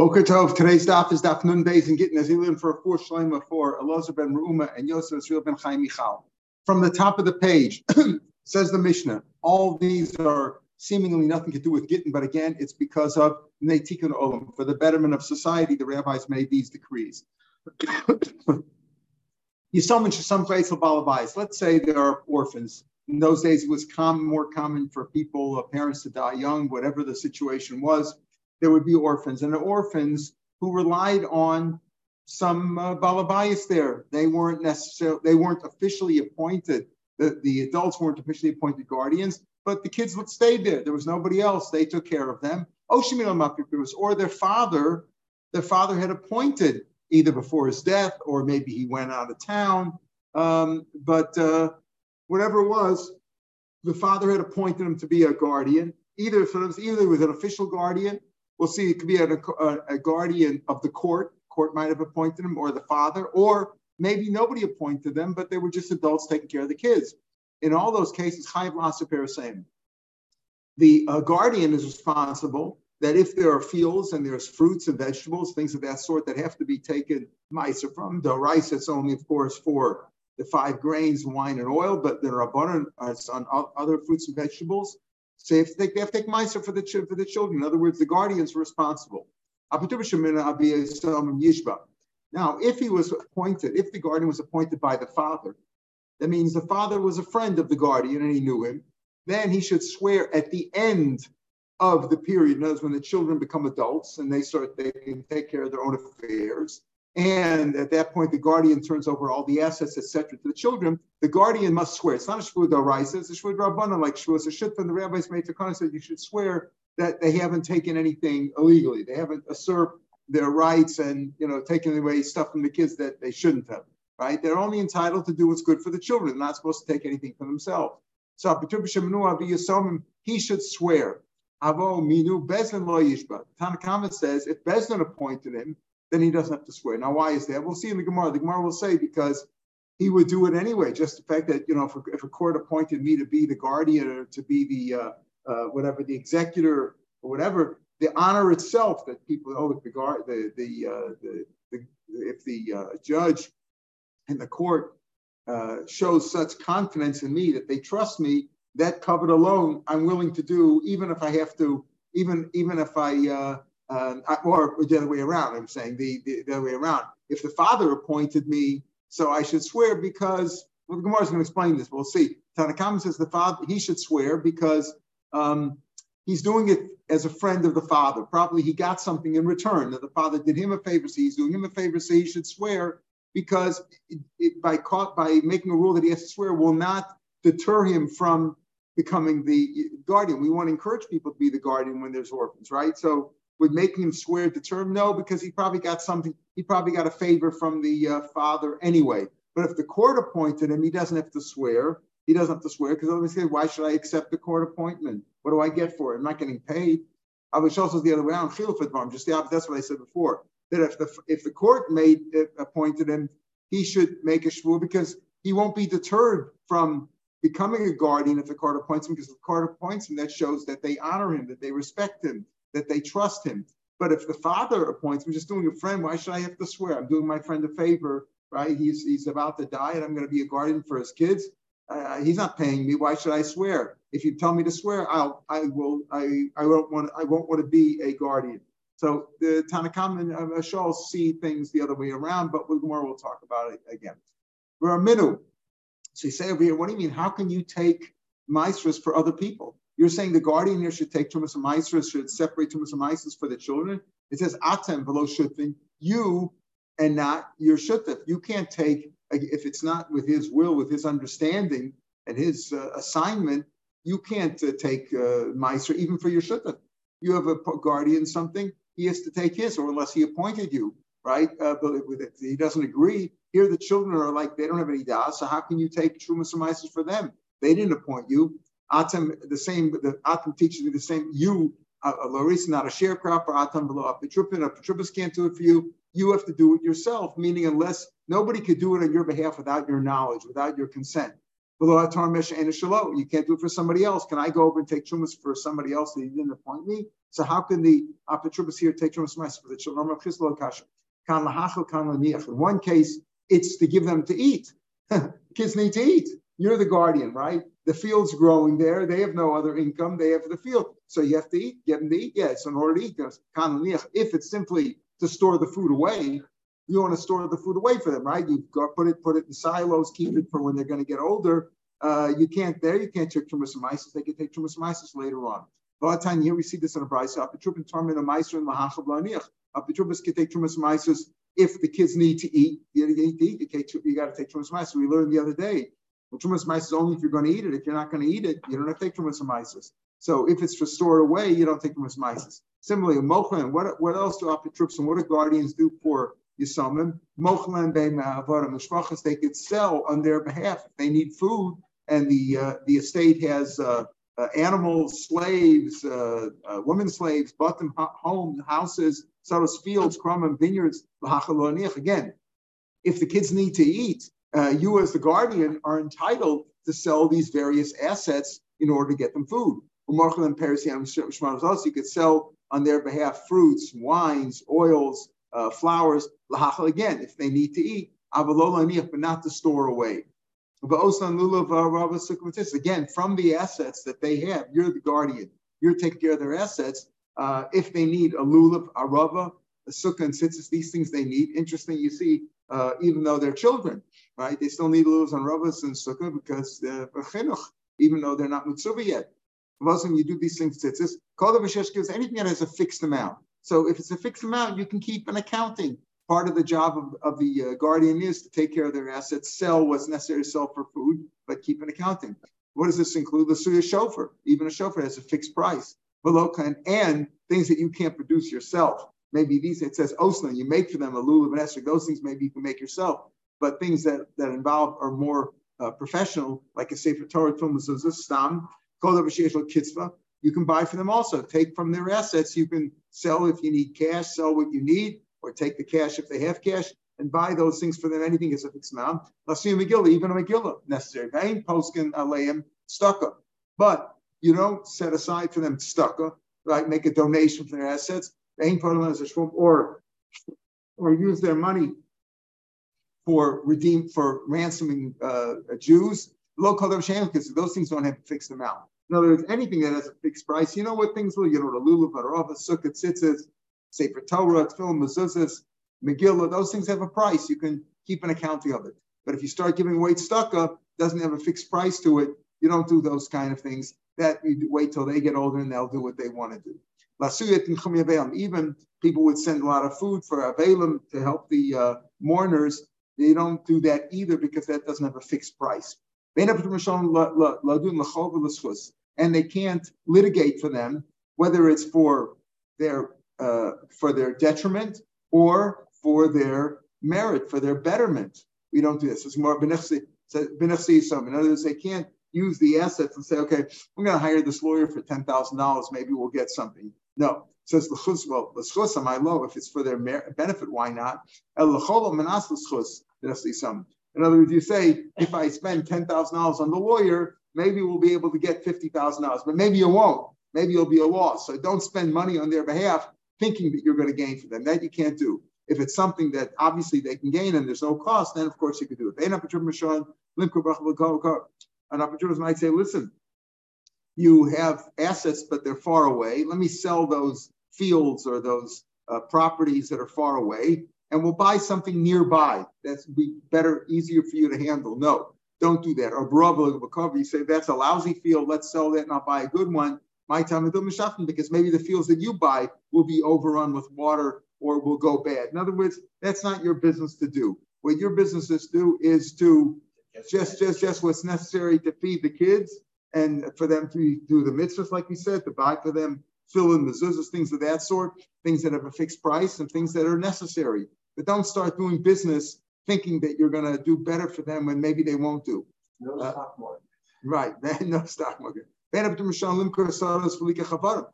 Boker Tov, today's daf is daf Nun Beis and getting Azilim for a four shlema for Elazar ben Reuma and Yosef Israel ben Chaim Michal. From the top of the page, says the Mishnah, all these are seemingly nothing to do with Gittin, but again, it's because of Neitikun Olam. For the betterment of society, the rabbis made these decrees. you summon some place of balabais. Let's say there are orphans. In those days, it was common, more common for people, uh, parents to die young, whatever the situation was there would be orphans, and the orphans who relied on some uh, balabayas there. They weren't necessarily, they weren't officially appointed. The, the adults weren't officially appointed guardians, but the kids would stay there. There was nobody else. They took care of them. Or their father, their father had appointed either before his death or maybe he went out of town. Um, but uh, whatever it was, the father had appointed him to be a guardian. Either so was either with an official guardian We'll see, it could be a, a, guardian of the court. Court might have appointed him, or the father, or maybe nobody appointed them, but they were just adults taking care of the kids. In all those cases, Chayiv Lasaper same. The uh, guardian is responsible that if there are fields and there's fruits and vegetables, things of that sort that have to be taken mice from, the rice it's only, of course, for the five grains, wine and oil, but there are abundant uh, on other fruits and vegetables. So they to take, they have to take Meiser for the, for the children. In other words, the guardians are responsible. Now, if he was appointed, if the guardian was appointed by the father, that means the father was a friend of the guardian and he knew him, then he should swear at the end of the period. In when the children become adults and they start, they can take care of their own affairs. And at that point, the guardian turns over all the assets, etc., to the children. The guardian must swear. It's not a shvud raisa, it's a shvud rabbana, like shvud a shut. the rabbis made to Khan said you should swear that they haven't taken anything illegally. They haven't usurped their rights and you know taken away stuff from the kids that they shouldn't have. Right? They're only entitled to do what's good for the children. They're not supposed to take anything for themselves. So he should swear. Avo minu bezin lo yishba. Tanakama says if Bezin appointed him, then he doesn't have to swear. Now, why is that? We'll see in the Gemara. The Gemara will say because he would do it anyway. Just the fact that you know, if a, if a court appointed me to be the guardian or to be the uh, uh, whatever the executor or whatever, the honor itself that people oh, the guard, the the, uh, the, the if the uh, judge in the court uh, shows such confidence in me that they trust me, that covered alone, I'm willing to do, even if I have to, even even if I uh, um, or the other way around. I'm saying the, the, the, other way around. If the father appointed me, so I should swear because well, the Gemara is going to explain this. We'll see. Tanakama says the father he should swear because um, he's doing it as a friend of the father. Probably he got something in return that the father did him a favor, so he's doing him a favor, so he should swear because it, it, by caught by making a rule that he has to swear will not deter him from becoming the guardian. We want to encourage people to be the guardian when there's orphans, right? So would making him swear the term? No, because he probably got something, he probably got a favor from the uh, father anyway. But if the court appointed him, he doesn't have to swear. He doesn't have to swear because obviously, why should I accept the court appointment? What do I get for it? I'm not getting paid. I was also the other way around. I'm just the opposite. That's what I said before. That if the if the court made it, appointed him, he should make a shvur because he won't be deterred from becoming a guardian if the court appoints him because the court appoints him. That shows that they honor him, that they respect him, that they trust him. But if the father appoints me, just doing a friend, why should I have to swear? I'm doing my friend a favor, right? He's he's about to die, and I'm going to be a guardian for his kids. Uh, he's not paying me. Why should I swear? If you tell me to swear, I'll I will I I won't want I won't want to be a guardian. So the Tanakam and Ashal see things the other way around, but more we'll talk about it again. We're a minu. So you say over here, what do you mean? How can you take maestros for other people? You're saying the guardian here should take Tumas and should separate Tumas and for the children. It says Atem below Shutin, you and not your Shutif. You can't take, if it's not with his will, with his understanding and his uh, assignment, you can't uh, take uh, even for your Shutif. You have a guardian something, he has to take his, or unless he appointed you, right? Uh, but if he doesn't agree, here the children are like, they don't have any das, so how can you take Trumas and for them? They didn't appoint you. Atam, the same, the Atam teaches me the same. You, uh, Larissa, not a sharecropper, Atam below a Petrupin, a Petrupis can't do it for you. You have to do it yourself, meaning unless nobody could do it on your behalf without your knowledge, without your consent. You can't do it for somebody else. Can I go over and take trumas for somebody else that you didn't appoint me? So how can the apotropos here take trumas for the children of Chislo Kasha? In one case, it's to give them to eat. Kids need to eat. You're the guardian, right? The field's growing there. They have no other income. They have the field. So you have to eat, get them to eat. It's in order to eat. If it's simply to store the food away, you want to store the food away for them, right? You put it, put it in silos, keep it for when they're going to get older. Uh, you can't there. You can't take and They can take and later on. A lot of time here we see this in a brisa. Up the trup and torment a meiser and lahachav laniach. Trupas can take and if the kids need to eat. You need to eat. You, you got to take and We learned the other day. Well, trumas is only if you're going to eat it. If you're not going to eat it, you don't have to take trumas and So if it's for stored away, you don't take trumas and Similarly, a mochan. What what else do apotropos and what do guardians do for Yisomim, Mochlan Be'ma'avarim, Mishpachas, they could sell on their behalf if they need food and the uh, the estate has uh, uh, animals, slaves, uh, uh, women slaves, bought them homes, houses, sells fields, crumb and vineyards, again. If the kids need to eat, uh, you as the guardian are entitled to sell these various assets in order to get them food. You could sell on their behalf fruits, wines, oils, uh, flowers, again, if they need to eat, but not to store away. Again, from the assets that they have, you're the guardian. You're taking care of their assets. Uh, if they need a lulav, a rava, a sukkah, and tzitzis, these things they need. Interesting, you see, uh, even though they're children, right? They still need lulavs and ravas and sukkah because they're chinuch, even though they're not mitzvah yet. Muslim, you do these things, tzitzis. Kol gives anything that has a fixed amount. So if it's a fixed amount, you can keep an accounting. Part of the job of, of the uh, guardian is to take care of their assets, sell what's necessary to sell for food, but keep an accounting. What does this include? The suya shofar. Even a shofar has a fixed price. Below and things that you can't produce yourself. Maybe these, it says Oslan, you make for them a lulav and esrog. Those things maybe you can make yourself. But things that, that involve are more uh, professional, like a Sefer Torah, Tum, Stam, Kol Kitzvah, you can buy for them also. Take from their assets. You can sell if you need cash, sell what you need, or take the cash if they have cash and buy those things for them. Anything is a fixed amount. A Megillah, even a Megillah necessary. Vain poskin aleim tzedakah. But you don't set aside for them tzedakah, right? Make a donation for their assets. Or or use their money for redeem for ransoming uh, Jews. Low color shame because those things don't have a fixed amount. In other words, anything that has a fixed price, you know what things will, you know, the lulav, harava, sukkah, tzitzis, sefer Torah, tefillin, mezuzahs, Megillah, those things have a price. You can keep an accounting of it. But if you start giving away tzedakah, doesn't have a fixed price to it, you don't do those kind of things. That you wait till they get older and they'll do what they want to do. Even people would send a lot of food for Avelim to help the uh, mourners. They don't do that either because that doesn't have a fixed price and they can't litigate for them, whether it's for their uh, for their detriment or for their merit, for their betterment. We don't do this. It's more benefsi. In other words, they can't use the assets and say, okay, we're going to hire this lawyer for ten thousand dollars. Maybe we'll get something. No, says l'chus. Well, l'chus am I low? If it's for their benefit, why not? El l'chol menas l'chus. In other words, you say, if I spend ten thousand dollars on the lawyer, maybe we'll be able to get $50,000, but maybe you won't. Maybe it'll be a loss. So don't spend money on their behalf thinking that you're going to gain for them. That you can't do. If it's something that obviously they can gain and there's no cost, then of course you could do it. An opportunist might say, listen, you have assets, but they're far away. Let me sell those fields or those uh, properties that are far away, and we'll buy something nearby that's be better, easier for you to handle. No, don't do that. Or bravo, you say that's a lousy field. Let's sell that and I'll buy a good one. My time is up because maybe the fields that you buy will be overrun with water or will go bad. In other words, that's not your business to do. What your businesses do is to just just just what's necessary to feed the kids and for them to do the mitzvahs, like we said, to buy for them, fill in the zuzas, things of that sort, things that have a fixed price and things that are necessary. But don't start doing business thinking that you're going to do better for them when maybe they won't do. No uh, stock market. Right, no stock market.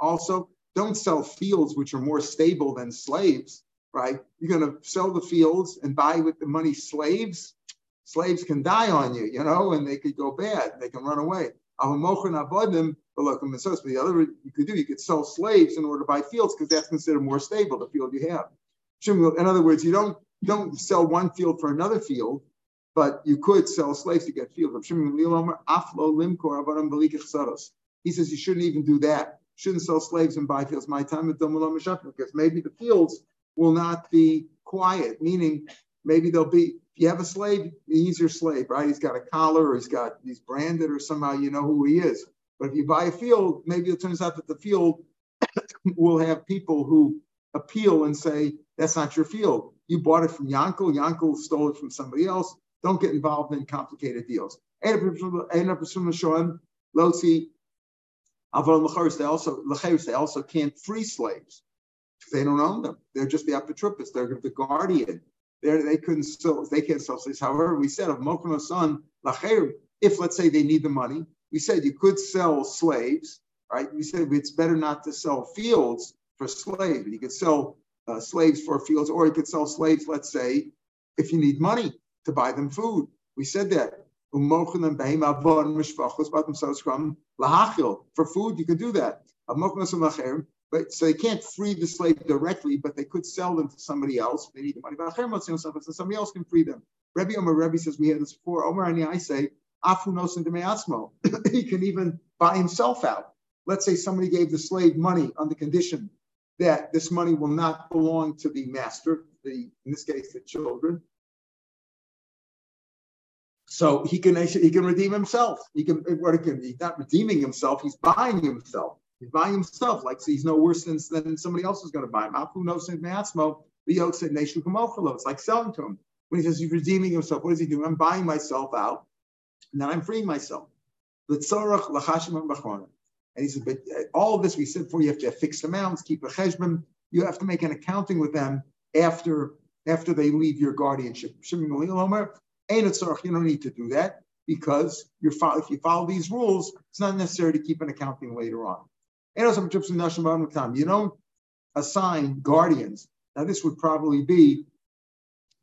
Also, don't sell fields which are more stable than slaves, right? You're going to sell the fields and buy with the money slaves. slaves can die on you, you know, and they could go bad. They can run away. The other you could do, you could sell slaves in order to buy fields because that's considered more stable, the field you have. In other words, you don't don't sell one field for another field, but you could sell slaves to get fields. He says you shouldn't even do that. Shouldn't sell slaves and buy fields. My time at because maybe the fields will not be quiet, meaning maybe they'll be if you have a slave, he's your slave, right? He's got a collar or he's got he's branded or somehow you know who he is. But if you buy a field, maybe it turns out that the field will have people who appeal and say, that's not your field. You bought it from Yankel. Yankel stole it from somebody else. Don't get involved in complicated deals. They also, they also can't free slaves because they don't own them. They're just the apotropos. They're the guardian. They're, they couldn't sell, they can't sell slaves. However, we said of Mokono son, if let's say they need the money, we said you could sell slaves, right? We said it's better not to sell fields for slaves. You could sell uh, slaves for fields, or you could sell slaves, let's say, if you need money to buy them food. We said that. For food, you could do that. But so they can't free the slave directly, but they could sell them to somebody else. They need the money. So somebody else can free them. Rebbe Omer Rebbe says we had this before. Omer and I say afunos and he can even buy himself out. Let's say somebody gave the slave money on the condition that this money will not belong to the master, the in this case the children. So he can he can redeem himself. He can what can he's not redeeming himself. He's buying himself. He's buying himself like he's no worse than, than somebody else is going to buy him. Afu knows me'atzmo the said nation It's like selling to him. When he says he's redeeming himself, what is he doing? I'm buying myself out and then I'm freeing myself. And he said, but uh, all of this we said before, you have to have fixed amounts, keep a cheshbon, you have to make an accounting with them after after they leave your guardianship. You don't need to do that because you're if you follow these rules, it's not necessary to keep an accounting later on. You don't assign guardians. Now, this would probably be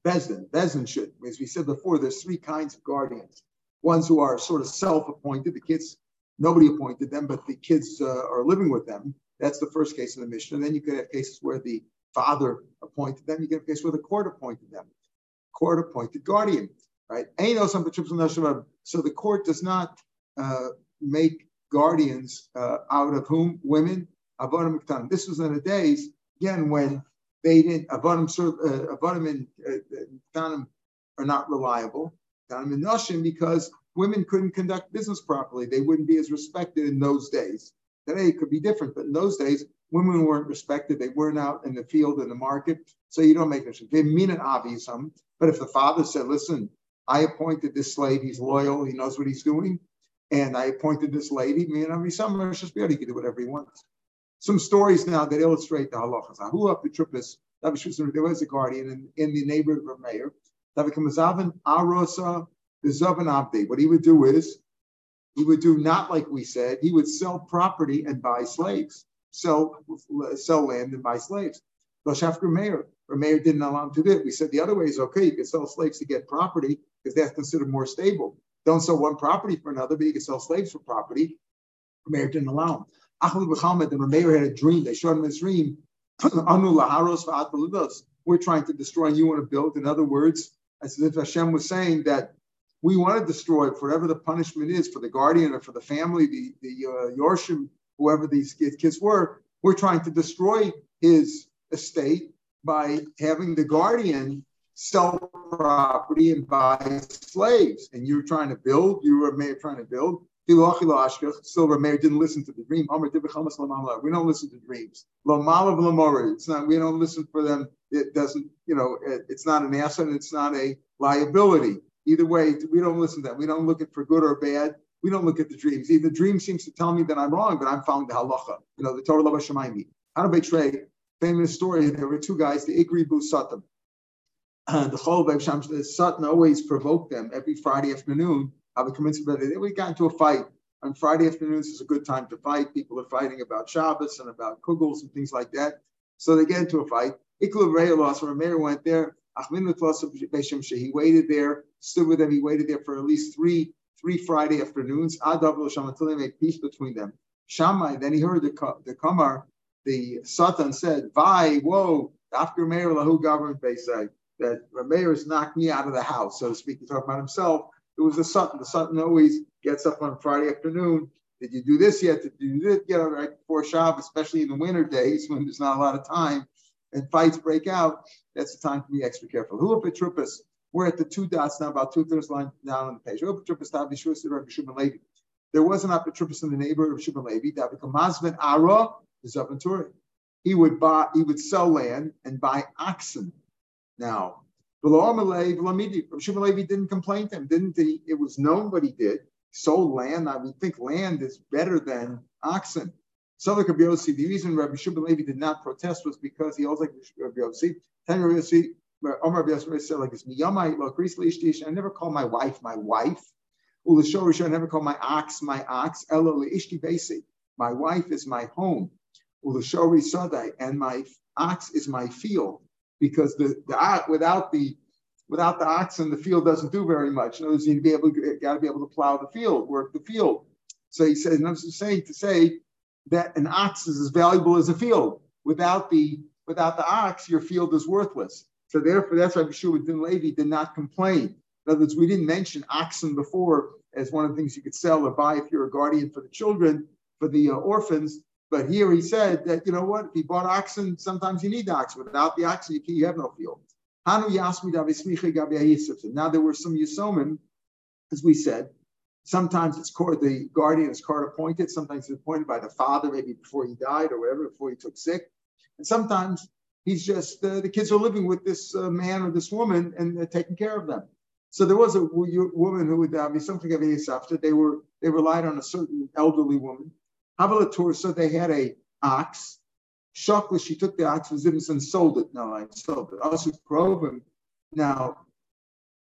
Bezdin. Bezdin should, as we said before, there's three kinds of guardians ones who are sort of self-appointed. The kids, nobody appointed them, but the kids uh, are living with them. That's the first case in the mission. And then you could have cases where the father appointed them. You get a case where the court appointed them. Court appointed guardian, right? So the court does not uh, make guardians uh, out of whom women. This was in the days again when they didn't avadim uh, and uh, are not reliable because women couldn't conduct business properly. They wouldn't be as respected in those days. Today it could be different, but in those days, women weren't respected. They weren't out in the field in the market. So you don't make a They mean it obvious. But if the father said, listen, I appointed this slave, he's loyal, he knows what he's doing, and I appointed this lady, me and some just he can do whatever he wants. Some stories now that illustrate the halachas. The tripus? There was a guardian in, in the neighborhood of a Meir. arosa Meir what he would do is, he would do not like we said, he would sell property and buy slaves, sell, sell land and buy slaves. Shafker Meir, or Meir didn't allow him to do it. We said the other way is okay, you can sell slaves to get property because that's considered more stable. Don't sell one property for another, but you can sell slaves for property. Meir didn't allow him. Ahmed Muhammad and Meir had a dream. They showed him his dream. We're trying to destroy and you want to build. In other words, as if Hashem was saying that we want to destroy whatever the punishment is for the guardian or for the family, the the uh, Yorshim, whoever these kids were. We're trying to destroy his estate by having the guardian sell property and buy slaves. And you're trying to build. You were trying to build. Silver Meir didn't listen to the dream. We don't listen to dreams. It's not. We don't listen for them. It doesn't. You know. It's not an asset. It's not a liability. Either way, we don't listen to that. We don't look at for good or bad. We don't look at the dreams. The dream seems to tell me that I'm wrong, but I'm following the halacha. You know, the Torah of Shemaimi. How to betray? Famous story. There were two guys, the Igri Bu Satam. Uh, the Chol Satan always provoked them every Friday afternoon I would have a commitzvah. We got into a fight on Friday afternoons. Is a good time to fight. People are fighting about Shabbos and about kugels and things like that. So they get into a fight. Iklu lost. Rameir went there. He waited there, stood with them. He waited there for at least three three Friday afternoons. Until they made peace between them. Shammai. Then he heard the the Kamar, the Satan said, "Vai, whoa, after Meir lahu government Beisai." That Meir has knocked me out of the house, so to speak. He's talking about himself. It was the Satan. The Satan always gets up on Friday afternoon. Did you do this yet? Did you do yet? Right before Shabbos, especially in the winter days when there's not a lot of time and fights break out, that's the time to be extra careful. Who Petrupas? We're at the two dots now, about two thirds line down on the page. There was an Apotropos in the neighborhood of Shimon Levi. That became Mazvin Ara is up in. He would buy, he would sell land and buy oxen. Now, Shimon didn't complain to him, didn't he? It was known what he did. Sold land. I would think land is better than oxen. So the Yossi, the reason Rabbi Shimon Levi did not protest was because he also like Rabbi Yossi. Ten Rabbi Yossi, Omar Rabbi Yossi said like this: I never call my wife my wife. I never call my ox my ox. Elo ishti basi. My wife is my home. Ulashori sadai, and my ox is my field because the, the without the without the oxen, the field doesn't do very much. In other words, you be able got to be able to plow the field, work the field. So he says, and I'm just saying to say that an ox is as valuable as a field. Without the without the ox, your field is worthless. So therefore, that's why Yeshua Din Levi did not complain. In other words, we didn't mention oxen before as one of the things you could sell or buy if you're a guardian for the children, for the uh, orphans. But here he said that, you know what, if you bought oxen, sometimes you need oxen. Without the oxen, you, you have no field. Now there were some Yisomim, as we said. Sometimes it's court, the guardian is court appointed. Sometimes it's appointed by the father, maybe before he died or whatever, before he took sick. And sometimes he's just, uh, the kids are living with this uh, man or this woman and they're taking care of them. So there was a woman who would uh, be something of a. They were they relied on a certain elderly woman Havalatur, so they had a ox. Shokla, she took the ox and sold it. No, I sold it. Also, Provim. Now,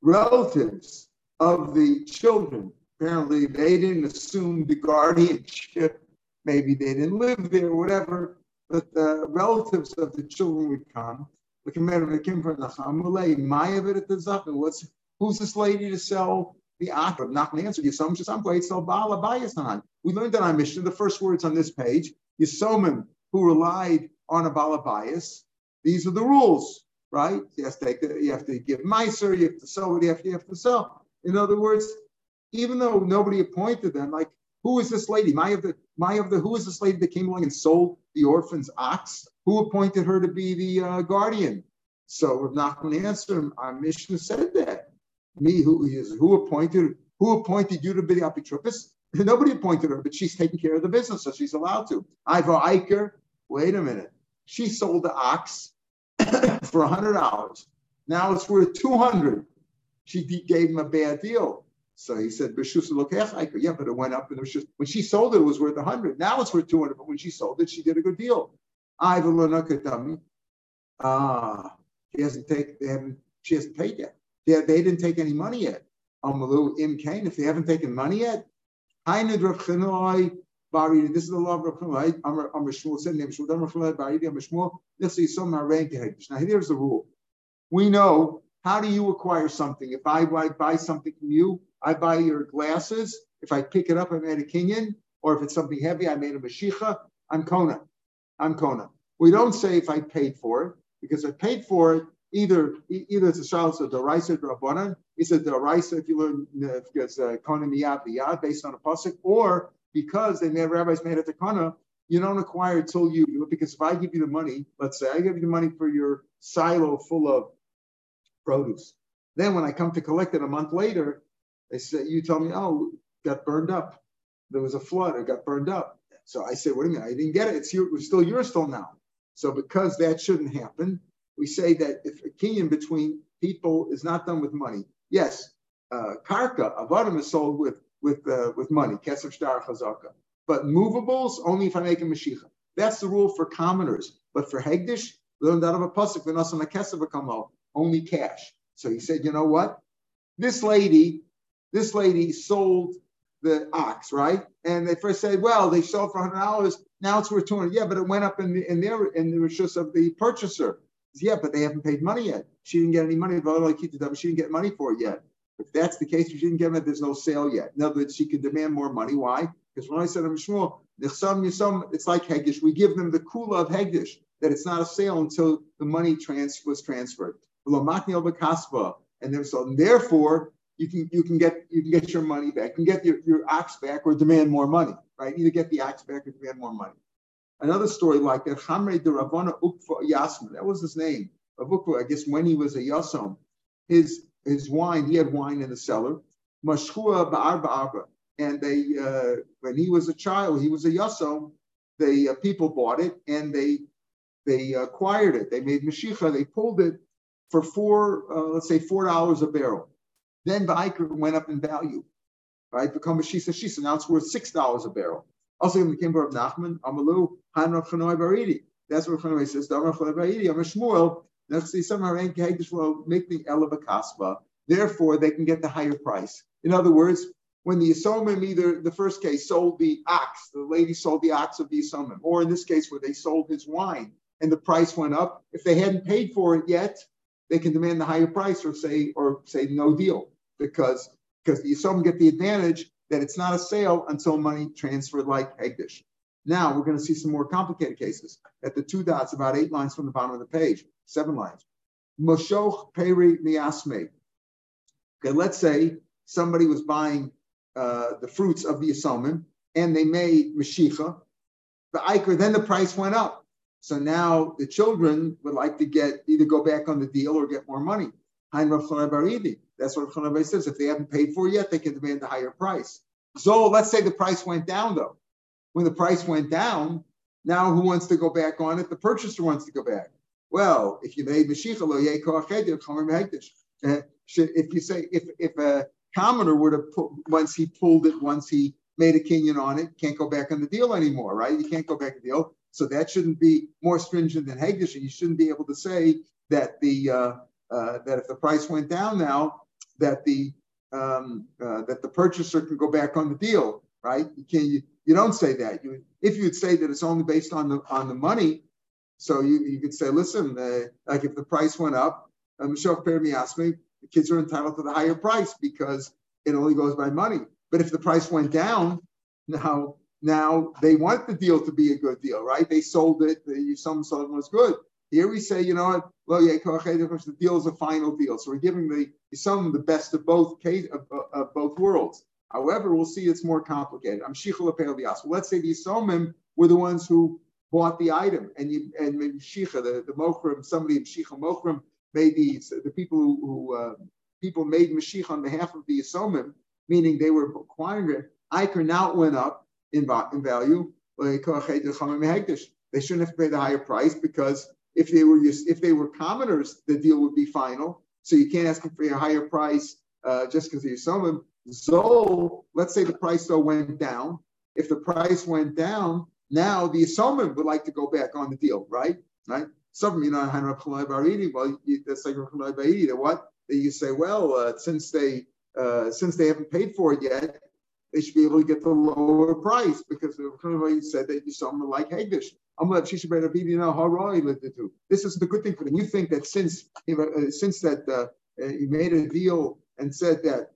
relatives of the children, apparently they didn't assume the guardianship. Maybe they didn't live there, whatever. But the relatives of the children would come. The commander came from the Hamulay, Maya What's who's this lady to sell the Akra, Nachman answered, Yisomim Shesam Goetzel Baal Abayas We learned that on Mishnah, the first words on this page, Yisomim, who relied on a Baal Abayas, these are the rules, right? You have to, take you have to give Meiser, you have to sell what you have to, you have to sell. In other words, even though nobody appointed them, like, who is this lady? My of the, my of the, who is this lady that came along and sold the orphan's ox? Who appointed her to be the uh, guardian? So Rav Nachman answered, our Mishnah said that me who is who appointed who appointed you to be the apotropos? Nobody appointed her, but she's taking care of the business, so she's allowed to. Ivor Eicher, wait a minute. She sold the ox for hundred dollars. Now it's worth two hundred. She gave him a bad deal. So he said, yeah, but it went up and it was just when she sold it, it was worth a hundred. Now it's worth 200, but when she sold it, she did a good deal. Ah, she hasn't taken, she hasn't paid yet. They, they didn't take any money yet. Amalu im kain. If they haven't taken money yet, this is the law of. Amar Shmuel said, "Name Baridi, Amar Shmuel." This is some rank Now here's the rule. We know how do you acquire something. If I buy something from you, I buy your glasses. If I pick it up, I made a kinyan. Or if it's something heavy, I made a mashicha. I'm kona. I'm kona. We don't say if I paid for it because I paid for it either either it's a shalos of deraisa drabanan, it's a deraisa if you learn because uh, kona miyad yad based on a pasuk, or because they made rabbis made it to kana, you don't acquire it till you do it. Because if I give you the money, let's say I give you the money for your silo full of produce, then when I come to collect it a month later, they say you tell me, oh, got burned up. There was a flood. It got burned up. So I say, what do you mean? I didn't get it. It's, your, it's still yours till now. So because that shouldn't happen, we say that if a kinyan between people is not done with money, yes, uh, karka, avadim is sold with with uh, with money, kesef shtar chazaka. But movables only if I make a mashicha. That's the rule for commoners. But for hegdish, learned out of a pasuk v'nasan kesef only cash. So he said, you know what? This lady, this lady sold the ox, right? And they first said, well, they sold for hundred dollars. Now it's worth two hundred. Yeah, but it went up in the in their in the rishus of the purchaser. Yeah, but they haven't paid money yet. She didn't get any money. She didn't get money for it yet. If that's the case, she didn't get it. There's no sale yet. In other words, she can demand more money. Why? Because when I said I'm Shmuel, it's like Hegdish. We give them the kula of Hegdish that it's not a sale until the money trans- was transferred. And so therefore you can you can get you can get your money back, you can get your, your ox back or demand more money, right? Either get the ox back or demand more money. Another story like that, Chamre de Ravana Ukfa Yasmin, that was his name. I guess when he was a Yasom, his his wine, he had wine in the cellar. Mashkua Ba'arba And they uh, when he was a child, he was a Yasom, the uh, people bought it and they they acquired it. They made Mashicha, they pulled it for four, uh, let's say four dollars a barrel. Then the Iker went up in value, right? Become a Shisa Shisa. Now it's worth six dollars a barrel. Also, in the Kimber of Nachman, Amalu, Chanoi Baridi. That's what Chanoi says. Damar Chanoi Baridi, Amar Shmuel. Next to some Haran Kehdish will make the Elaba Kasba. Therefore, they can get the higher price. In other words, when the Yisomim either the first case sold the ox, the lady sold the ox of the Yisomim, or in this case where they sold his wine and the price went up, if they hadn't paid for it yet, they can demand the higher price or say or say no deal because because the Yisomim get the advantage that it's not a sale until money transferred like Hegdish. Now we're going to see some more complicated cases. At the two dots, about eight lines from the bottom of the page, seven lines. Moshoch Peri Miasme. Okay, let's say somebody was buying uh, the fruits of the Yisomim and they made Mashicha. The Iker, then the price went up. So now the children would like to get either go back on the deal or get more money. That's what Rav says. If they haven't paid for it yet, they can demand a higher price. So let's say the price went down though. When the price went down, now who wants to go back on it? The purchaser wants to go back. Well, if you made Mashiach lo uh, if you say if if a commoner would have put once he pulled it, once he made a kinyan on it, can't go back on the deal anymore, right? You can't go back on the deal. So that shouldn't be more stringent than Hagdish. You shouldn't be able to say that the uh, uh, that if the price went down now, that the um, uh, that the purchaser can go back on the deal, right? You can't. You, you don't say that. You, if you'd say that it's only based on the on the money, so you, you could say, listen, uh, like if the price went up, Michelle Permi asked me, the kids are entitled to the higher price because it only goes by money. But if the price went down, now now they want the deal to be a good deal, right? They sold it. The, some sold it was good. Here we say, you know what? Well, yeah, the deal is a final deal. So we're giving the some the best of both case of, of, both worlds. However, we'll see it's more complicated. I'm shichel Well, let's say the Yisomim were the ones who bought the item, and you and maybe shicha the the mochrim, somebody in shicha mochrim made the people who, who uh, people made mashich on behalf of the Yisomim, meaning they were acquiring it. Iker now went up in, in value. They shouldn't have to pay the higher price because if they were just if they were commoners, the deal would be final. So you can't ask them for a higher price uh, just because you're some Zol, let's say the price though went down. If the price went down, now the Yisomim would like to go back on the deal, right? Right? Some, you know, well, that's like that what? That you say, well, uh, since they uh, since they haven't paid for it yet, they should be able to get the lower price because the said that you someone like Hagdish. This is the good thing for them. You think that since uh, since that uh, he made a deal and said that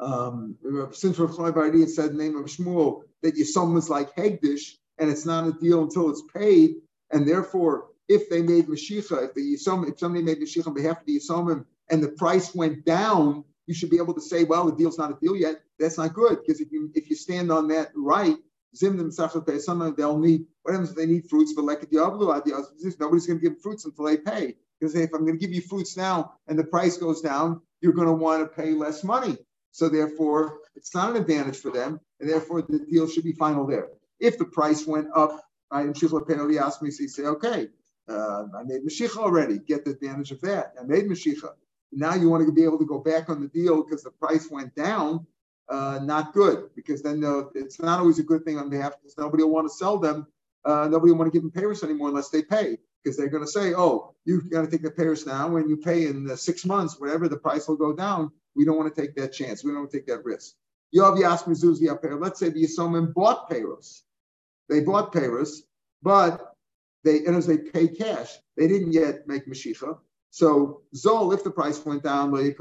um, since Rav Chaim had said the name of Shmuel that you someone's like Hegdish and it's not a deal until it's paid, and therefore if they made Mashicha, if the Yisomim, if somebody made Mashicha on behalf of the Yisomim and the price went down, you should be able to say, well, the deal's not a deal yet. That's not good because if you if you stand on that right, Zimnim Sometimes they'll need what happens if they need fruits but like Diablo Nobody's going to give fruits until they pay. Because if I'm going to give you fruits now and the price goes down, you're going to want to pay less money. So therefore, it's not an advantage for them, and therefore the deal should be final there. If the price went up, right, and Shishla penalty asked me, so you say, okay, uh, I made Mashiach already, get the advantage of that. I made Mashiach. Now you want to be able to go back on the deal because the price went down. Uh, not good because then it's not always a good thing on behalf because nobody will want to sell them. Uh, nobody will want to give them payers anymore unless they pay because they're going to say, oh, you've got to take the payers now. When you pay in six months, whatever, the price will go down. We don't want to take that chance. We don't want to take that risk. You have Yov Yas Let's say the Yisomim bought payers. They bought payers, but they and as they pay cash, they didn't yet make Mashicha. So Zol, if the price went down, they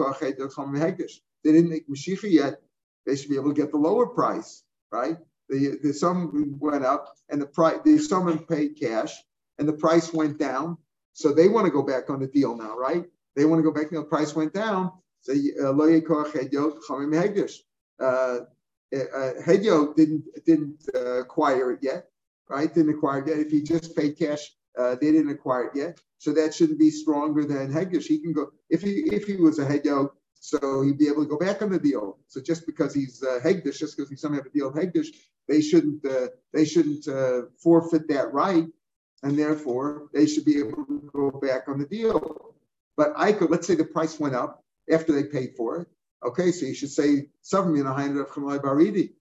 didn't make Mashicha yet, they should be able to get the lower price, right? The, the sum went up and the price the someone paid cash and the price went down. So they want to go back on the deal now, right? They want to go back. The price went down. So uh, uh, Hedyo didn't didn't uh, acquire it yet, right? Didn't acquire it yet. If he just paid cash, uh, they didn't acquire it yet. So that shouldn't be stronger than Hegish. He can go if he if he was a Hedyo, so he'd be able to go back on the deal. So just because he's uh, Hegdish, just because he somehow have a deal with Hegdish, they shouldn't uh, they shouldn't uh, forfeit that right, and therefore they should be able to go back on the deal. But I could let's say the price went up after they paid for it. Okay, so you should say something in hundred of Baridi.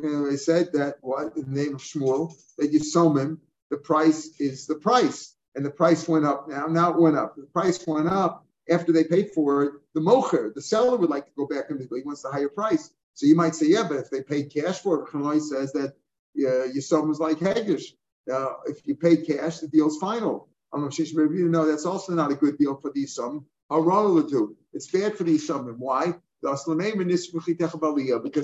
They said that what in the name of Shmuel that you him, the price is the price, and the price went up. Now, now it went up. The price went up after they paid for it. The mocher, the seller, would like to go back and he wants the higher price. So you might say, yeah, but if they paid cash for it, Chamalai says that uh, your is like Hagish. Uh, if you paid cash, the deal's final. I'm you know that's also not a good deal for these some. It's bad for these some. And why? because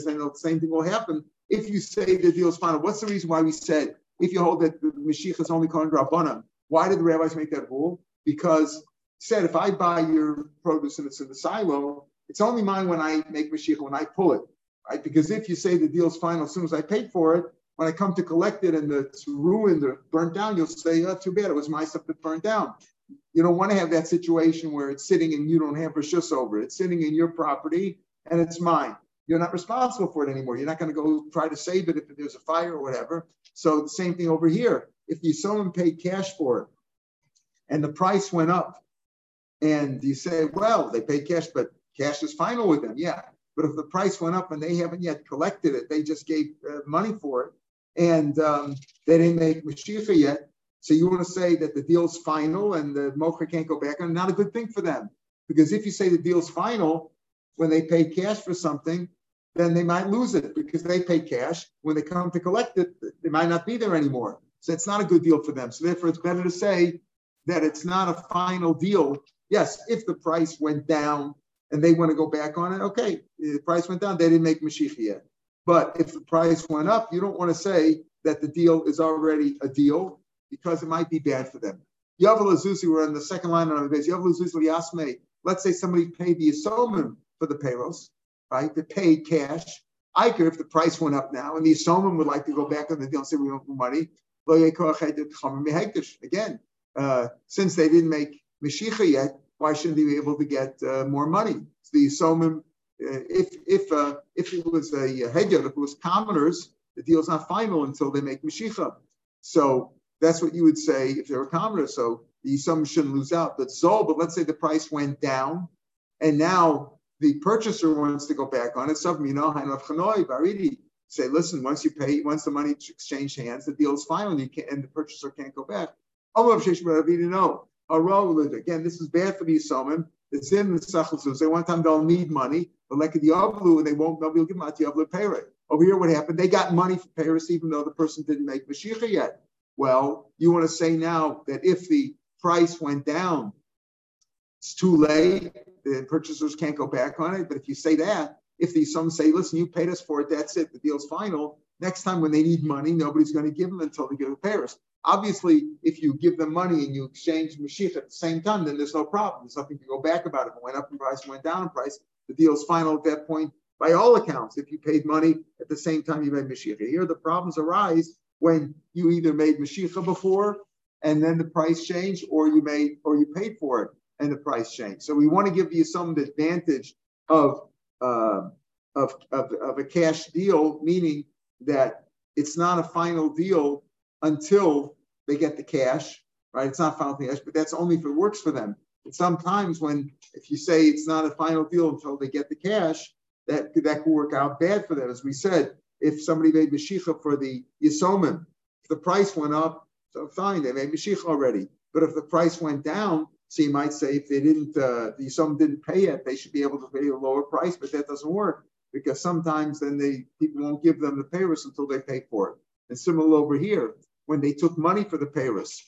then the same thing will happen if you say the deal is final. What's the reason why we said if you hold that the Mashiach is only calling Rabbanim? Why did the rabbis make that rule? Because said if I buy your produce and it's in the silo, it's only mine when I make Mashiach, when I pull it, right? Because if you say the deal's final as soon as I paid for it, when I come to collect it and it's ruined or burnt down, you'll say, oh, too bad, it was my stuff that burned down. You don't want to have that situation where it's sitting and you don't have rishus over it. It's sitting in your property and it's mine. You're not responsible for it anymore. You're not going to go try to save it if there's a fire or whatever. So the same thing over here. If you someone paid cash for it and the price went up, and you say, well, they paid cash, but cash is final with them. Yeah. But if the price went up and they haven't yet collected it, they just gave uh, money for it, and um, they didn't make Mashiach yet, so you want to say that the deal's final and the mocha can't go back on? Not a good thing for them. Because if you say the deal's final when they pay cash for something, then they might lose it because they pay cash. When they come to collect it, they might not be there anymore. So it's not a good deal for them. So therefore, it's better to say that it's not a final deal. Yes, if the price went down and they want to go back on it, okay, the price went down, they didn't make Mashiach yet. But if the price went up, you don't want to say that the deal is already a deal because it might be bad for them. Yavel Azuzi, we're on the second line on the base. Yavel Azuzi Yasme. Let's say somebody paid the Yisomim for the payrolls, right? They paid cash. I could, if the price went up now, and the Yisomim would like to go back on the deal and say we want more money. Again, uh, since they didn't make Mashiach yet, why shouldn't he be able to get uh, more money? So the Yisomim, uh, if if uh, if it was a hedger, if it was commoners, the deal's not final until they make Mashiach. So that's what you would say if they're a commoner. So the sum shouldn't lose out. But Zol, but let's say the price went down and now the purchaser wants to go back on it. Some, you know, Baridi say, listen, once you pay, once the money exchange hands, the deal is final and, you can't, and the purchaser can't go back. Oh, no. Again, this is bad for these Yisomim. It's in the Sachalzuz. They one time they'll need money, but like the Yavlu, and they won't, nobody will give them out to Yavlu Peirit. Over here, what happened? They got money for Paris, even though the person didn't make Mashiach yet. Well, you want to say now that if the price went down, it's too late, the purchasers can't go back on it. But if you say that, if the some say, listen, you paid us for it, that's it, the deal's final. Next time when they need money, nobody's going to give them until they give the Paris. Obviously, if you give them money and you exchange Mashiach at the same time, then there's no problem. There's nothing to go back about. If it went up in price, went down in price, the deal's final at that point by all accounts. If you paid money at the same time you made Mashiach. Here, the problems arise when you either made Mashiach before and then the price changed, or you made or you paid for it and the price changed. So we want to give you some advantage of, uh, of, of, of a cash deal, meaning that it's not a final deal until they get the cash, right? It's not final cash, but that's only if it works for them. But sometimes when if you say it's not a final deal until they get the cash, that that could work out bad for them. As we said, if somebody made Mashiach for the Yisomim, if the price went up, so fine, they made Mashiach already. But if the price went down, so you might say if they didn't, uh, the Yisomim didn't pay it, they should be able to pay a lower price, but that doesn't work because sometimes then they people won't give them the payers until they pay for it. And similar over here, when they took money for the payers,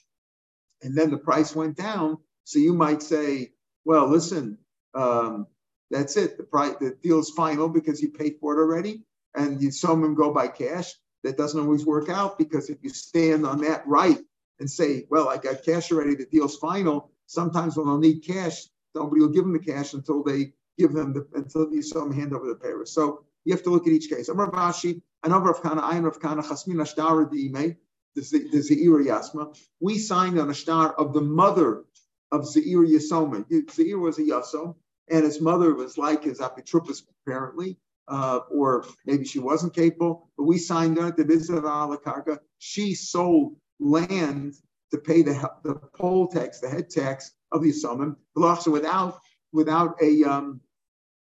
and then the price went down. So you might say, well, listen, um, that's it. The price, the deal's final because you paid for it already, and you some them go by cash. That doesn't always work out because if you stand on that right and say, well, I got cash already, the deal's final. Sometimes when they'll need cash, nobody will give them the cash until they give them the until you saw them hand over the papers. So you have to look at each case. Amar Bashi, another of Kana, Ayin of Kana, Chasmin Ashtara Diime, the Zeir Yasma. We signed on a star of the mother of Zeir Yasoma. Zeir was a Yasom, and his mother was like his apotropos, apparently. Uh, or maybe she wasn't capable, but we signed on to visit ala karka. She sold land to pay the the poll tax, the head tax of the Yisomim, without without a um,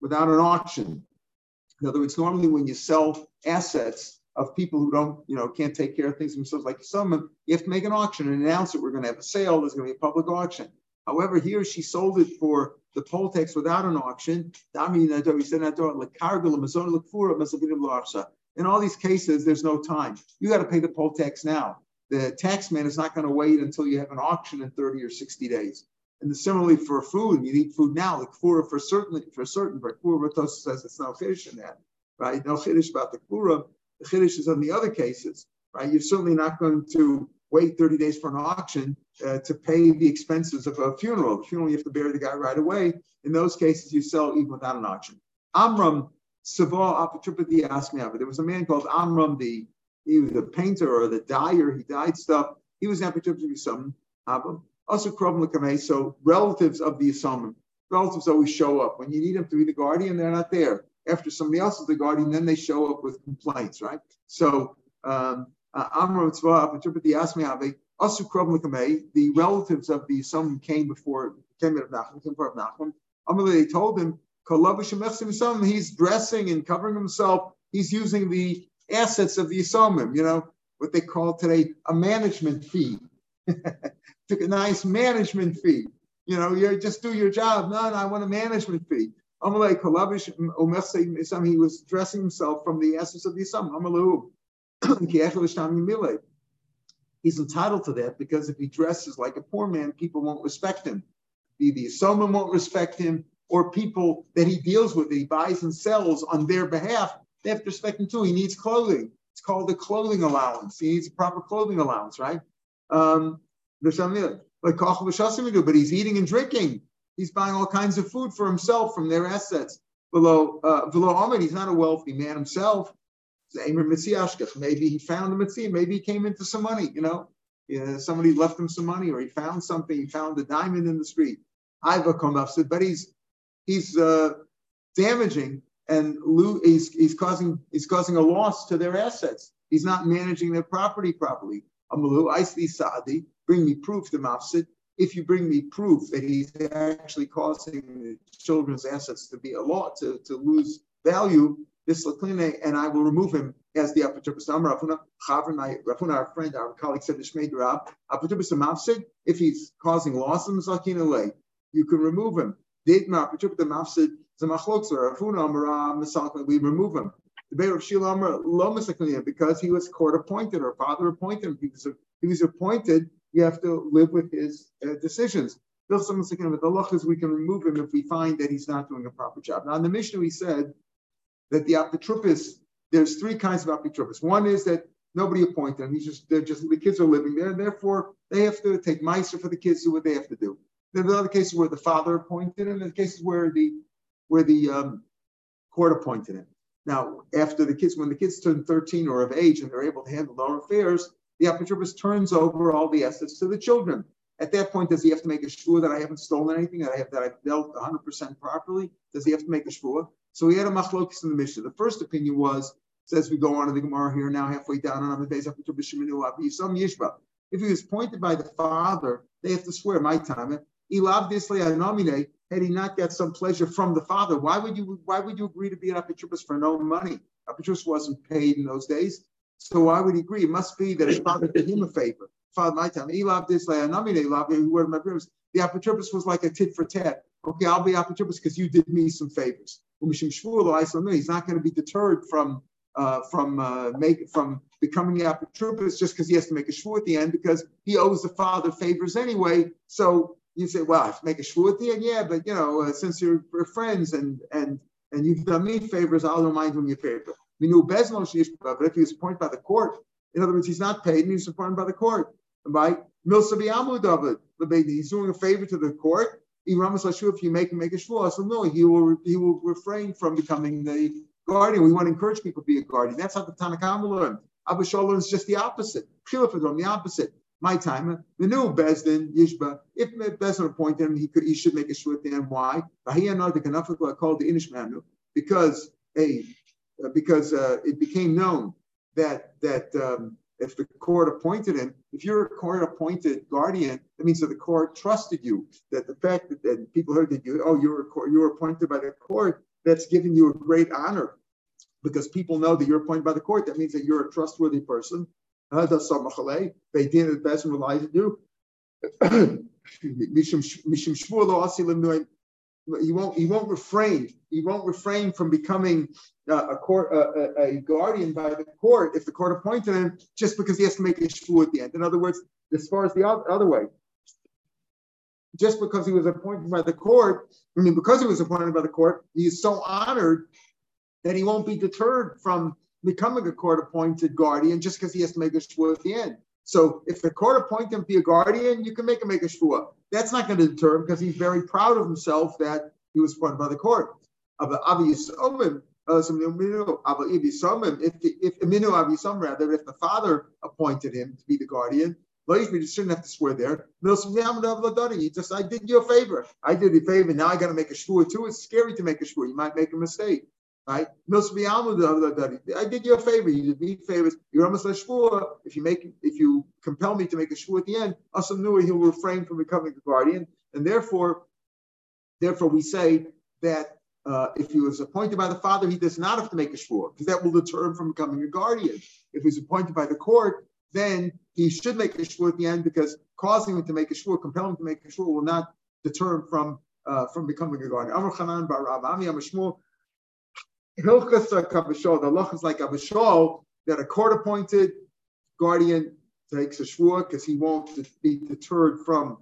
without an auction. In other words, normally when you sell assets of people who don't, you know, can't take care of things themselves, like someone, you have to make an auction and announce that we're going to have a sale. There's going to be a public auction. However, here she sold it for the poll tax without an auction. In all these cases, there's no time. You got to pay the poll tax now. The tax man is not going to wait until you have an auction in 30 or 60 days. And similarly for food, you need food now. The kfura for certain for certain, but kfura says it's no chiddush in that, right? No chiddush about the kfura. The chiddush is on the other cases, right? You're certainly not going to wait 30 days for an auction uh, to pay the expenses of a funeral. The funeral you have to bury the guy right away. In those cases, you sell even without an auction. Amram Sava Apatripati asked me, but there was a man called Amram, the he was the painter or the dyer. He dyed stuff. He was Apatripati some also, so relatives of the Yisomim, relatives always show up. When you need them to be the guardian, they're not there. After somebody else is the guardian, then they show up with complaints, right? So, um, uh, Amram Tzva, also the relatives of the Yisomim came before, came out of Nachman, came before Nachman. They told him, he's dressing and covering himself. He's using the assets of the Yisomim, you know, what they call today a management fee. took a nice management fee. You know, you just do your job. No, no, I want a management fee. He was dressing himself from the essence of the. He's entitled to that because if he dresses like a poor man, people won't respect him. The, the won't respect him, or people that he deals with, that he buys and sells on their behalf, they have to respect him too. He needs clothing. It's called a clothing allowance. He needs a proper clothing allowance, right? Um, but he's eating and drinking. He's buying all kinds of food for himself from their assets. Below, uh, below he's not a wealthy man himself. Maybe he found the mitzvah. Maybe he came into some money. You know, yeah, somebody left him some money, or he found something. He found a diamond in the street. I've but he's he's uh, damaging and he's, he's causing he's causing a loss to their assets. He's not managing their property properly. Amalu, Aisli Saadi, bring me proof to Mafsid. If you bring me proof that he's actually causing the children's assets to be a lot to, to lose value, this lakline, and I will remove him as the apotropos. Rav Huna, Chavra, Rav Huna, our friend, our colleague said the Shmei Rab, apotropos Mafsid, if he's causing loss in lay, you can remove him. Did apotropos Mafsid, Zamachlokser, Rav Huna, Amara, uh, we remove him. The Bear of Shilamar, Lomasakliya, because he was court appointed, or father appointed him. He was, he was appointed you have to live with his uh, decisions. With the is we can remove him if we find that he's not doing a proper job. Now, in the Mishnah, we said that the apotropis, there's three kinds of apotropis. One is that nobody appointed them. He's just, they're just, the kids are living there, and therefore they have to take miser for the kids, do what they have to do. Then there are other cases where the father appointed him, and the cases where the, where the um, court appointed him. Now, after the kids, when the kids turn 13 or of age and they're able to handle their affairs, the apotropist turns over all the assets to the children. At that point, does he have to make a shvur that I haven't stolen anything, that I have that I've dealt 100% properly? Does he have to make a shvur? So he had a machlokis in the Mishnah. The first opinion was, says we go on to the Gemara here now, halfway down on the base Yishba. If he was appointed by the father, they have to swear my time. He obviously I nominate. Had he not got some pleasure from the father, why would you why would you agree to be an apotropist for no money? Apotropist wasn't paid in those days. So why would agree? It must be that his father did him a favor. Father, my time, loved this. The apotropos was like a tit for tat. Okay, I'll be apotropos because you did me some favors. He's not going to be deterred from uh, from uh, make from becoming apotropos just because he has to make a shvu at the end because he owes the father favors anyway. So you say, well, I have to make a shvu at the end, yeah, but you know, uh, since you're, we're friends and and and you've done me favors, I'll remind him your favor. We knew Bezlon but if he was appointed by the court, in other words, he's not paid and he's appointed by the court. Right? Milsabiyamu David, he's doing a favor to the court. If you make him make a shvu, so no, he will he will refrain from becoming the guardian. We want to encourage people to be a guardian. That's how the Tanakh learned. Shalom is just the opposite. Shilafadom, the opposite. My time, the new Bezdin, Yishba, if Bezdin appointed him, he could he should make a shvu at the end. Why? the because a because uh, it became known that that um, if the court appointed him, if you're a court appointed guardian, that means that the court trusted you. That the fact that, that people heard that you, oh, you're you're appointed by the court, that's giving you a great honor because people know that you're appointed by the court. That means that you're a trustworthy person. Uh, they did the best and relies on you. He won't he won't refrain he won't refrain from becoming uh, a court uh, a, guardian by the court if the court appointed him just because he has to make a shvu at the end. In other words, as far as the other way, just because he was appointed by the court, I mean, because he was appointed by the court, he is so honored that he won't be deterred from becoming a court appointed guardian just because he has to make a shvu at the end. So if the court appoints him to be a guardian, you can make him make a shvuah. That's not going to deter him because he's very proud of himself that he was appointed by the court. Uh, if the, if Avisam rather, if the father appointed him to be the guardian, you shouldn't have to swear there. He just, I did you a favor. I did you a favor. Now I got to make a shvuah too. It's scary to make a shvuah. You might make a mistake right? I did you a favor. You did me favors. You're almost a shvua. If you make, if you compel me to make a shvua at the end, Asam Nui, he'll refrain from becoming a guardian, and therefore, therefore, we say that uh, if he was appointed by the father, he does not have to make a shvua because that will deter him from becoming a guardian. If he's appointed by the court, then he should make a shvua at the end because causing him to make a shvua, compelling him to make a shvua, will not deter him from uh, from becoming a guardian. Hilchas Kabashol, the law is like Abba Shaul, that a court appointed guardian takes a shvua because he won't be deterred from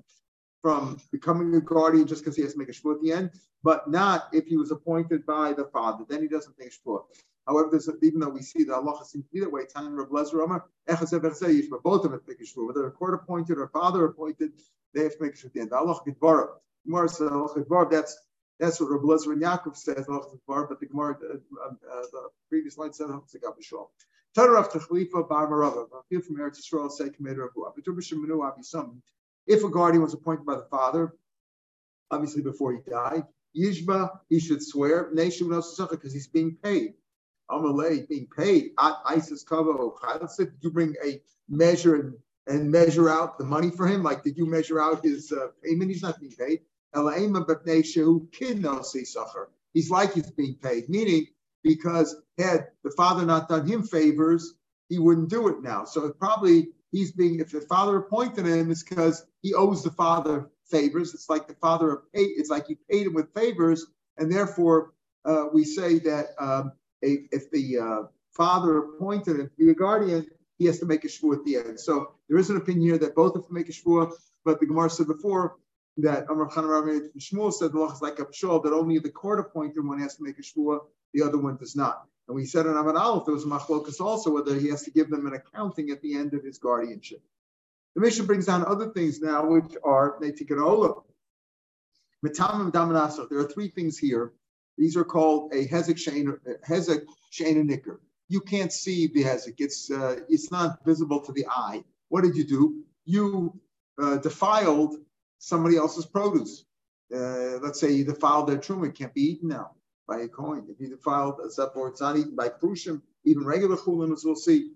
from becoming a guardian just because he has to make a shvua at the end, but not if he was appointed by the father. Then he doesn't make a shvua. However, there's a, even though we see the Allah seems to be that way, time Reb Lezer but both of them make a shvua. Whether a court appointed or father appointed, they have to make a shvua at the end. Allah Gidvara. Gemara says Allah That's that's what Rabbi Lezer and Yaakov says, but the Gemara, uh, uh, the previous line said. Tadarav Tachlifa Bar Marava, Rafil from Eretz Yisrael, say, Commander of If a guardian was appointed by the father, obviously before he died, Yishba, he should swear, Nation because he's being paid. Amalei, being paid. at Isis Kavo, did you bring a measure and, and measure out the money for him? Like, did you measure out his uh, payment? He's not being paid. He's like he's being paid, meaning because had the father not done him favors, he wouldn't do it now. So probably he's being, if the father appointed him, it's because he owes the father favors. It's like the father of paid, it's like he paid him with favors, and therefore uh, we say that um, if the uh, father appointed him to be a guardian, he has to make a shvuah at the end. So there is an opinion here that both of them make a shvuah, but the Gemara said before that Amr Khan Shmuel said the law is like a pshul that only the court appointed one has to make a shvua, the other one does not. And we said in Amad Aleph there was a machlokas also whether he has to give them an accounting at the end of his guardianship. The mission brings down other things now, which are Netikan Ola. There are three things here. These are called a hezek shein nicker. You can't see the hezek. It's uh, it's not visible to the eye. What did you do? You uh, defiled somebody else's produce. Uh, let's say you defiled their truma, it can't be eaten now by a coin. If you defiled a zepor, it's not eaten by prushim, even regular chulin, as we'll see.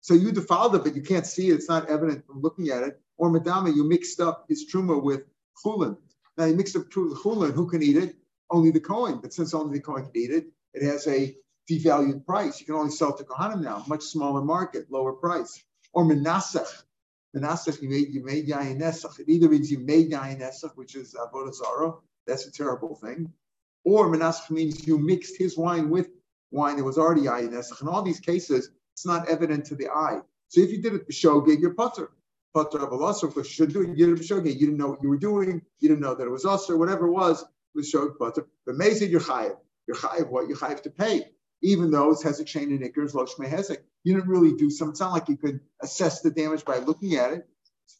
So you defiled it, but you can't see it. It's not evident from looking at it. Or madama, you mixed up his truma with chulin. Now you mixed up chulin. Who can eat it? Only the coin. But since only the coin can eat it, it has a devalued price. You can only sell to kohanim now, much smaller market, lower price. Or menasach. You made yain nesach. It either means you made yain nesach, which is avodah zara. That's a terrible thing. Or menasach means you mixed his wine with wine that was already ayin nesach. In all these cases, it's not evident to the eye. So if you did it b'shogeg, you're putter. Putter of a of course, you should do it. You did it b'shogeg. You didn't know what you were doing. You didn't know that it was us or whatever it was. Was shog putter. But mazid, you're chayiv. You're chayiv what? You're chayiv to pay. Even though it's hezek chain and ikers, lo hezek. You didn't really do some. It's not like you could assess the damage by looking at it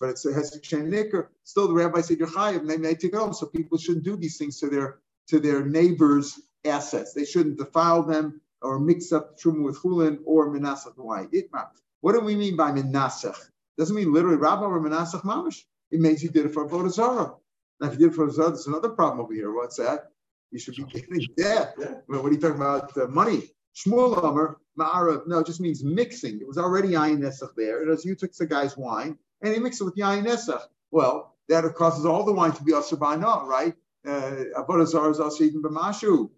but it's a hezek chain nicker. Still, the rabbi said you're chayiv, and they may take it home. So people shouldn't do these things to their to their neighbors' assets. They shouldn't defile them or mix up truma with chulin or menasach wine. What do we mean by menasach? Doesn't mean literally rabbi or menasach mamish. It means you did it for a Zara. Now, if you did it for a Zara, there's another problem over here. What's that? You should be getting. Yeah. What are you talking about? Uh, money. Shmuel Omer, Ma'arav, no, it just means mixing. It was already Ayin Nesach there. It was you took the guy's wine and he mixed it with Yain Nesach. Well, that causes all the wine to be Asr by now, right? Uh, Avodah is also even B'mashu.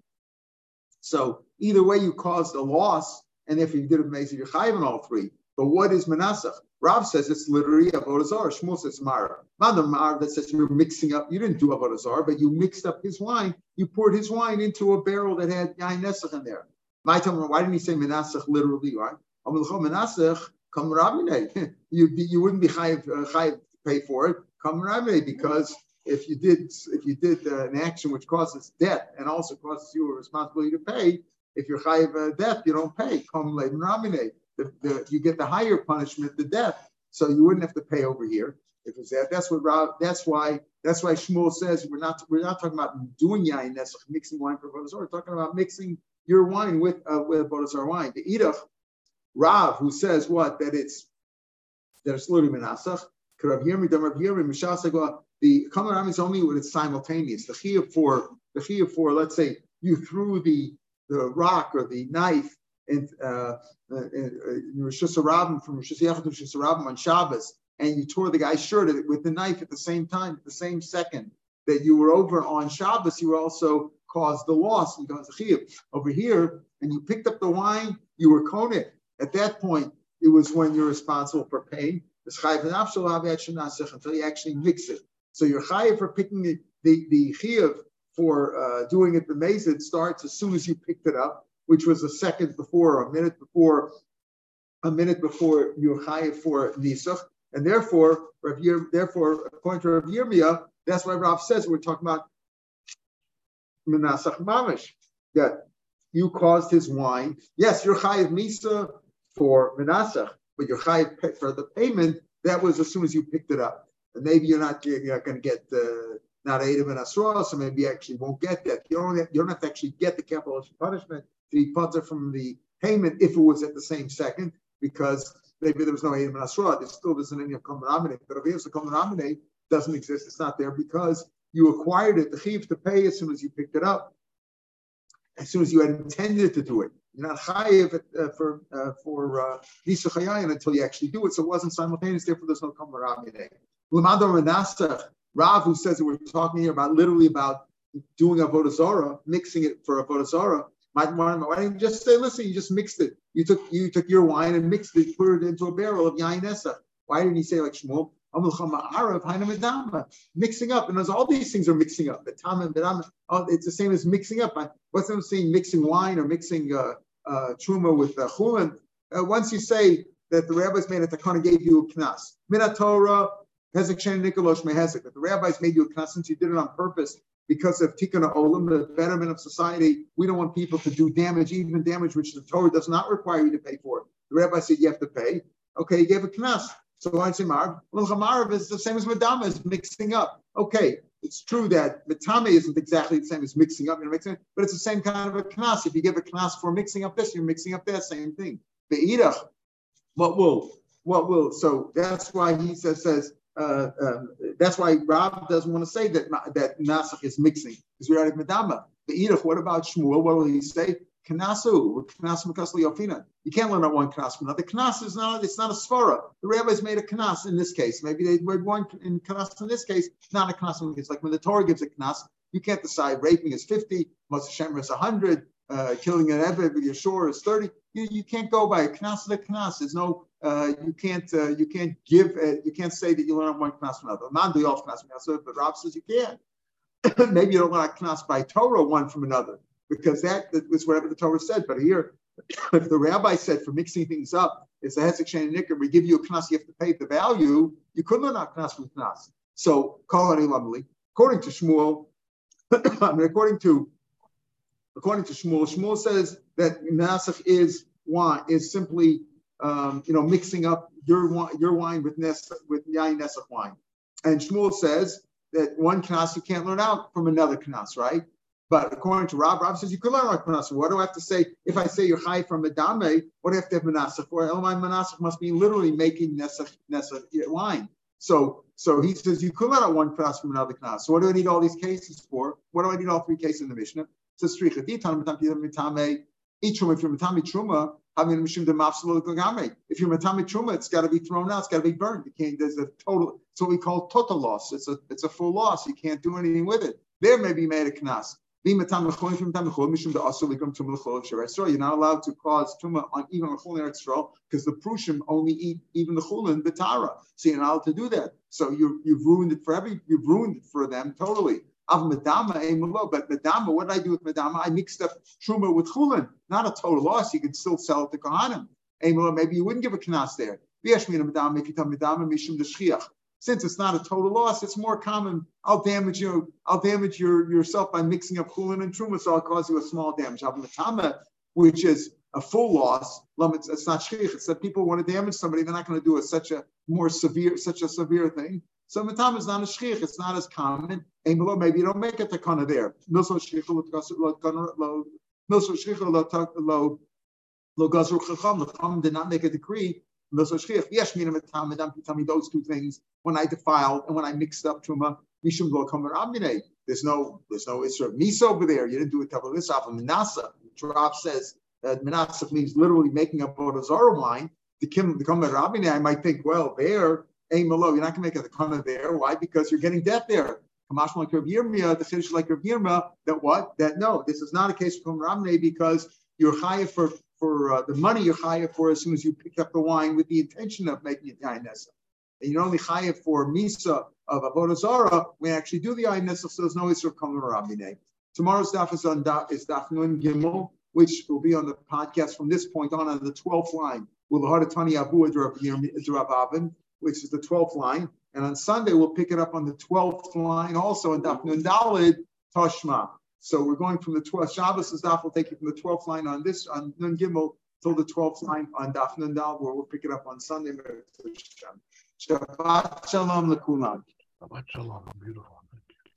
So either way, you caused a loss, and if you did it amazing, you're chayiv in all three. But what is Manasseh? Rav says it's literally Avodah Zarah. Shmuel says Mara. Madam Mara that says you're mixing up. You didn't do Avodah Zarah, but you mixed up his wine. You poured his wine into a barrel that had Yain Nesach in there. My time, why didn't he say Manasseh literally, right? Come Rabine. You you wouldn't be chayiv, uh, to pay for it. Come Rabine because if you did if you did uh, an action which causes debt and also causes you a responsibility to pay, if you're chayiv uh, debt, you don't pay. Come Rabine. The, the, you get the higher punishment, the death. So you wouldn't have to pay over here if it's that. That's what Rav. That's why. That's why Shmuel says we're not. We're not talking about doing yain nesach, mixing wine for bodazar. We're talking about mixing your wine with uh, with bodazar wine. The idach Rav, who says what? That it's that it's literally menasach. The Kamaram is only when it's simultaneous. The chiyah for the chiyah for let's say you threw the the rock or the knife in uh, in Rosh Hashanah from Rosh Hashanah on Shabbos, and you tore the guy's shirt with the knife at the same time, at the same second that you were over on Shabbos, you also caused the loss the chiyuv. Over here, and you picked up the wine, you were konik. At that point, it was when you're responsible for paying. Until you actually mix it. So you're chayiv for picking the, the, the for uh, doing it, the mazid starts as soon as you picked it up, which was a second before, or a minute before, a minute before you're chayiv for nisach. And therefore, Rav Yir, therefore, according to Rav Yirmiyah, that's why Rav says we're talking about menasach mamish, that you caused his wine. Yes, you're chayiv misa for Menasach, but your chayiv for the payment, that was as soon as you picked it up. And maybe you're not, you're not going to get the not Adam and Asra, so maybe you actually won't get that. You don't, have, you don't have to actually get the capital punishment to be putter from the payment if it was at the same second, because maybe there was no Adam and Asra. There still isn't any of common But if it's a common doesn't exist, it's not there because you acquired it, the chiv to pay as soon as you picked it up, as soon as you had intended to do it. You're not chayiv uh, for uh, for nisa uh, until you actually do it. So it wasn't simultaneous. Therefore, there's no kamarabine. Lamado Renasach, Rav, who says that we're talking here about literally about doing a vodazora, mixing it for Why didn't you just say, listen, you just mixed it. You took you took your wine and mixed it, put it into a barrel of yain Why didn't he say like Shmuel? Mixing up, and as all these things are mixing up. The tam and bedam, oh, it's the same as mixing up. What's I'm saying? Mixing wine or mixing uh, uh, truma with uh, chulin. Uh, once you say that the rabbis made it, the kind gave you a knas. Minat Torah, hezek shen nikolosh mehezek. That the rabbis made you a knas since you did it on purpose because of tikkun olam, the betterment of society. We don't want people to do damage, even damage which the Torah does not require you to pay for. The rabbi said you have to pay. Okay, he gave a knas. So why say Marv? Well, is the same as Madama, is mixing up. Okay, it's true that Matame isn't exactly the same as mixing up, you know, mixing, but it's the same kind of a knas. If you give a knas for mixing up this, you're mixing up that same thing. Be'irach, what will, what will? So that's why he says, says uh, um, that's why Rav doesn't want to say that that nasach is mixing because we're at Madama. Be'irach, what about Shmuel? What will he say? Knasu, knas makasli yofina. You can't learn out one knas from another. Knas is not, it's not a svara. The rabbis made a knas in this case. Maybe they read one in knas in this case, not a knas. It's like when the Torah gives a knas, you can't decide raping is 50, Moshe Shemer is 100, uh, killing an Eved with your shore is 30. You, you can't go by a knas to knas. There's no, uh, you can't uh, you can't give, uh, you can't say that you learn one class from another. Man do off knas but Rav says you can. Maybe you don't learn a knas by Torah one from another because that was whatever the Torah said. But here, if the rabbi said for mixing things up, it's a hezek shein nicker, we give you a knas, you have to pay the value, you could learn out knas with knas. So, according to Shmuel, I mean, according to according to Shmuel, Shmuel says that Nasach is wine is simply um, you know mixing up your wine your wine with nes with yain Nesach wine, and Shmuel says that one knas you can't learn out from another knas, right? But according to Rav, Rav says you could learn like Manasseh. What do I have to say? If I say you're high from Medame, what do I have to have Manasseh for? Elamai Manasseh must be literally making Nessa, Nessa wine. So so he says you could learn out one class from another class. So what do I need all these cases for? What do I need all three cases in the Mishnah? It says each room if you're matami truma, If you're matami truma, it's got to be thrown out. It's got to be burned. You can't. There's a total. It's what we call total loss. It's a it's a full loss. You can't do anything with it. There may be made a knas. You're not allowed to cause tuma on even a chulin Eretz because the prushim only eat even the chulin betara. So you're not allowed to do that. So you you've ruined it for every you've ruined it for them totally. Av medama eh, but medama, what did I do with medama? I mixed up truma with chulin. Not a total loss. You can still sell it to kohanim. Eh, Emelo, Maybe you wouldn't give a knas there. V'yashmina Madama, if you tell Madama, Mishum Deshchiach. Since it's not a total loss, it's more common. I'll damage you. I'll damage your yourself by mixing up chulin and truma, so I'll cause you a small damage. which is a full loss. It's not shchich. It's that people want to damage somebody. They're not going to do a, such a more severe, such a severe thing. So matam is not a shchich. It's not as common. And below, maybe you don't make it to kana there. Milso shchich lo lo gazru chacham. The chacham did not make a decree those two things when I defiled and when I mixed up truma, mishum lo kamer There's no, there's no Isra Misa over there. You didn't do this off of Manasa. Rav says that Manasa means literally making up Bodazara wine. The Kim, the Kamer Amine, I might think, well, there, aim. You're not going to make a kana there. Why? Because you're getting death there. Kamash like Rav Yirmiyah, the like Rav Yirmiyah, that what? That no, this is not a case of Kamer Amine because you're high for for uh, the money you're higher for as soon as you pick up the wine with the intention of making it yain nesa. And you're only higher for misa of avodah zara. We actually do the yain nesa, so there's no issue of coming rabbi Tomorrow's daf is on is daf nun gimel, which will be on the podcast from this point on on the 12th line. Will the heart of Tani Abu Rav Avin, which is the 12th line. And on Sunday, we'll pick it up on the 12th line, also in Daf Nun Dalid Toshma. So we're going from the 12th. Shabbos is daf will take you from the 12th line on this on Nun Gimel till the 12th line on Daf Nun Dal, where we'll pick it up on Sunday. Shabbat shalom lekulam. Shabbat shalom, beautiful.